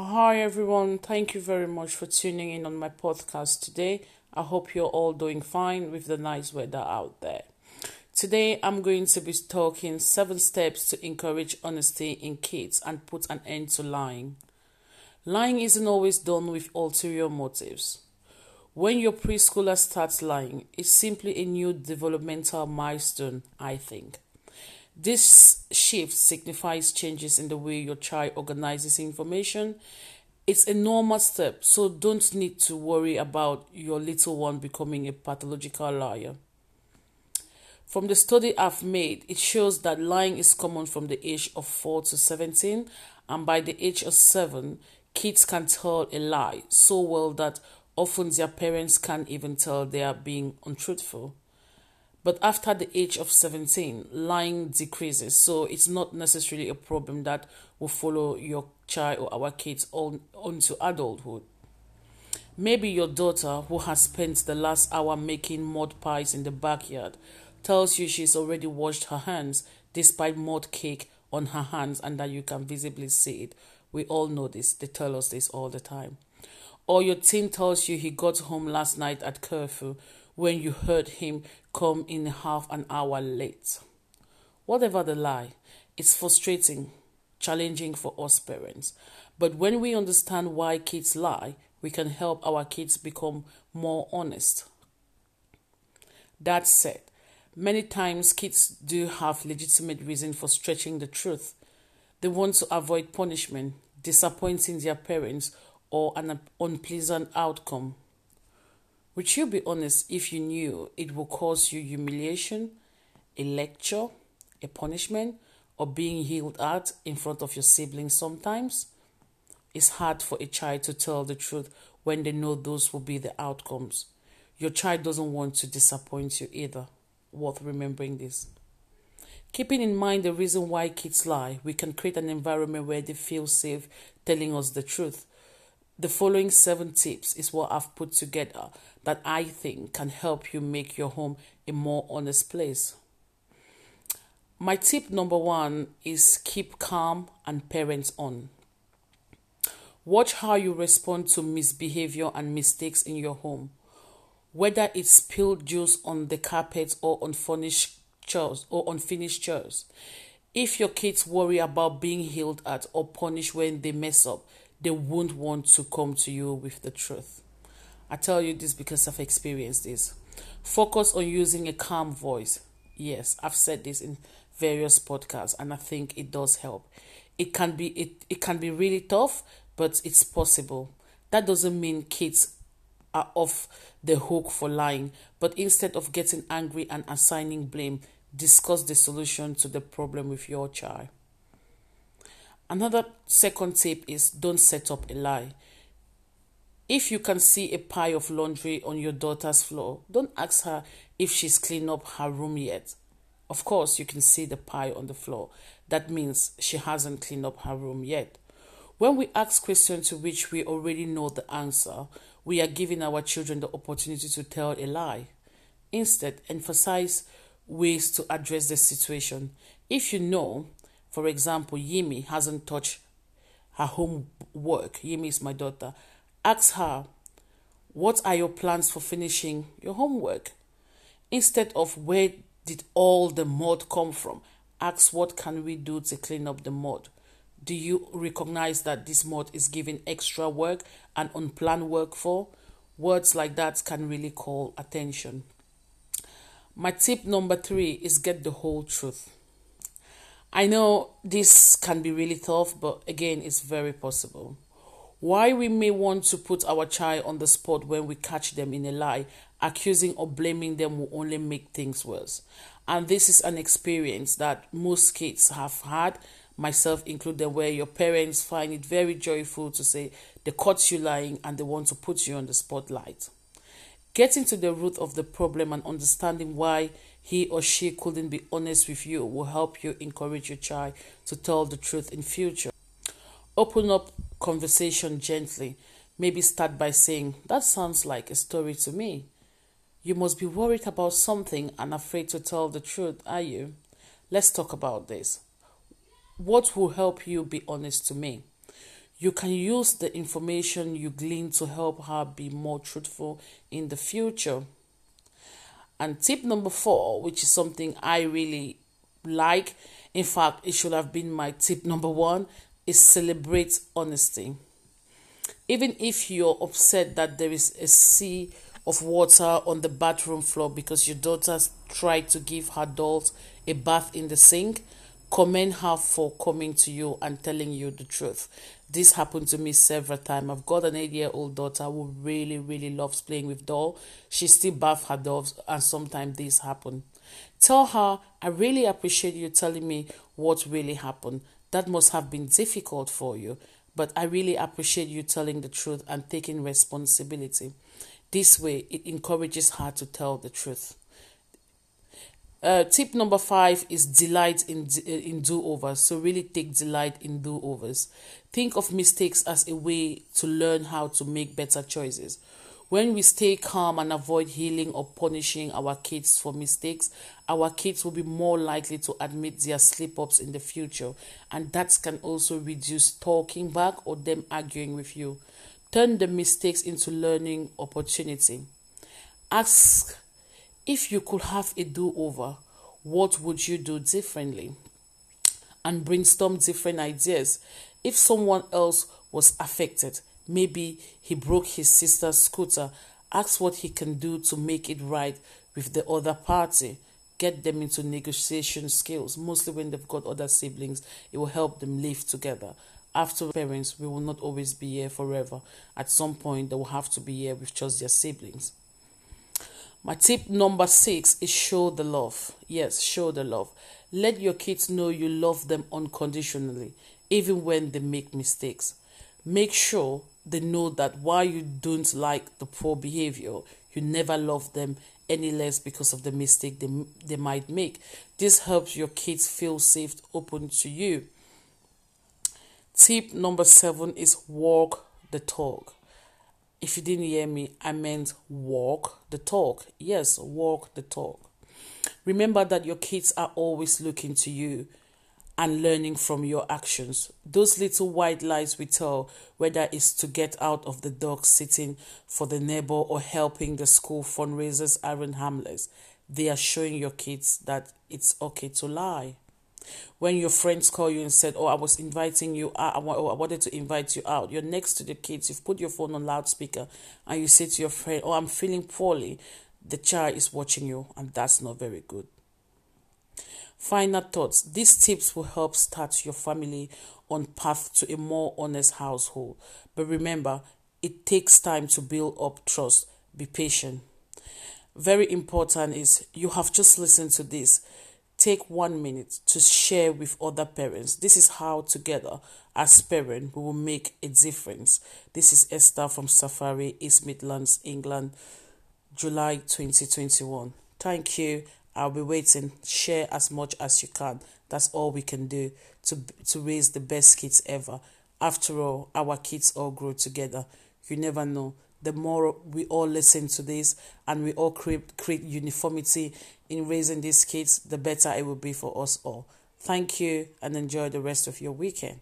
Hi everyone, thank you very much for tuning in on my podcast today. I hope you're all doing fine with the nice weather out there. Today I'm going to be talking 7 steps to encourage honesty in kids and put an end to lying. Lying isn't always done with ulterior motives. When your preschooler starts lying, it's simply a new developmental milestone, I think. This shift signifies changes in the way your child organizes information. It's a normal step, so don't need to worry about your little one becoming a pathological liar. From the study I've made, it shows that lying is common from the age of 4 to 17, and by the age of 7, kids can tell a lie so well that often their parents can't even tell they are being untruthful. But after the age of 17, lying decreases. So it's not necessarily a problem that will follow your child or our kids on, onto adulthood. Maybe your daughter, who has spent the last hour making mud pies in the backyard, tells you she's already washed her hands despite mud cake on her hands and that you can visibly see it. We all know this, they tell us this all the time. Or your teen tells you he got home last night at curfew when you heard him come in half an hour late. Whatever the lie, it's frustrating, challenging for us parents. But when we understand why kids lie, we can help our kids become more honest. That said, many times kids do have legitimate reason for stretching the truth. They want to avoid punishment, disappointing their parents, or an unpleasant outcome. Would you be honest if you knew it will cause you humiliation, a lecture, a punishment, or being yelled at in front of your siblings sometimes? It's hard for a child to tell the truth when they know those will be the outcomes. Your child doesn't want to disappoint you either. Worth remembering this. Keeping in mind the reason why kids lie, we can create an environment where they feel safe telling us the truth. The following seven tips is what I've put together that I think can help you make your home a more honest place. My tip number one is keep calm and parents on. Watch how you respond to misbehavior and mistakes in your home, whether it's spilled juice on the carpet or unfinished chores or unfinished chores. If your kids worry about being yelled at or punished when they mess up, they won't want to come to you with the truth. I tell you this because I've experienced this. Focus on using a calm voice. Yes, I've said this in various podcasts and I think it does help. It can be it, it can be really tough, but it's possible. That doesn't mean kids are off the hook for lying, but instead of getting angry and assigning blame, discuss the solution to the problem with your child. Another second tip is don't set up a lie. If you can see a pile of laundry on your daughter's floor, don't ask her if she's cleaned up her room yet. Of course, you can see the pile on the floor. That means she hasn't cleaned up her room yet. When we ask questions to which we already know the answer, we are giving our children the opportunity to tell a lie. Instead, emphasize ways to address the situation. If you know, for example, Yimi hasn't touched her homework, Yimi is my daughter, Ask her, What are your plans for finishing your homework? Instead of where did all the mud come from, ask what can we do to clean up the mud. Do you recognize that this mud is giving extra work and unplanned work for? Words like that can really call attention. My tip number three is get the whole truth. I know this can be really tough, but again, it's very possible. Why we may want to put our child on the spot when we catch them in a lie, accusing or blaming them will only make things worse. And this is an experience that most kids have had, myself included, where your parents find it very joyful to say they caught you lying and they want to put you on the spotlight. Getting to the root of the problem and understanding why he or she couldn't be honest with you will help you encourage your child to tell the truth in future. Open up conversation gently. Maybe start by saying, That sounds like a story to me. You must be worried about something and afraid to tell the truth, are you? Let's talk about this. What will help you be honest to me? You can use the information you glean to help her be more truthful in the future. And tip number four, which is something I really like, in fact, it should have been my tip number one, is celebrate honesty. Even if you're upset that there is a sea of water on the bathroom floor because your daughter tried to give her dolls a bath in the sink, commend her for coming to you and telling you the truth. This happened to me several times. I've got an eight year old daughter who really, really loves playing with dolls. She still bath her dolls, and sometimes this happen. Tell her, I really appreciate you telling me what really happened. That must have been difficult for you, but I really appreciate you telling the truth and taking responsibility. This way, it encourages her to tell the truth. Uh, tip number five is delight in in do overs. So really take delight in do overs. Think of mistakes as a way to learn how to make better choices. When we stay calm and avoid healing or punishing our kids for mistakes, our kids will be more likely to admit their slip ups in the future, and that can also reduce talking back or them arguing with you. Turn the mistakes into learning opportunity. Ask if you could have a do over, what would you do differently? And brainstorm different ideas. If someone else was affected, maybe he broke his sister's scooter, ask what he can do to make it right with the other party. Get them into negotiation skills, mostly when they've got other siblings. It will help them live together. After parents, we will not always be here forever. At some point, they will have to be here with just their siblings. My tip number six is show the love. Yes, show the love. Let your kids know you love them unconditionally, even when they make mistakes. Make sure they know that while you don't like the poor behavior, you never love them any less because of the mistake they, they might make. This helps your kids feel safe, open to you. Tip number seven is walk the talk. If you didn't hear me, I meant walk the talk. Yes, walk the talk. Remember that your kids are always looking to you and learning from your actions. Those little white lies we tell, whether it's to get out of the dog sitting for the neighbor or helping the school fundraisers, aren't harmless. They are showing your kids that it's okay to lie when your friends call you and said, "Oh, I was inviting you out. Oh, I wanted to invite you out." You're next to the kids. You've put your phone on loudspeaker, and you say to your friend, "Oh, I'm feeling poorly." The child is watching you, and that's not very good. Final thoughts. These tips will help start your family on path to a more honest household. But remember, it takes time to build up trust. Be patient. Very important is you have just listened to this take one minute to share with other parents. This is how together as parents we will make a difference. This is Esther from Safari, East Midlands, England, July 2021. Thank you. I'll be waiting. Share as much as you can. That's all we can do to to raise the best kids ever. After all, our kids all grow together. You never know the more we all listen to this and we all create, create uniformity in raising these kids, the better it will be for us all. Thank you and enjoy the rest of your weekend.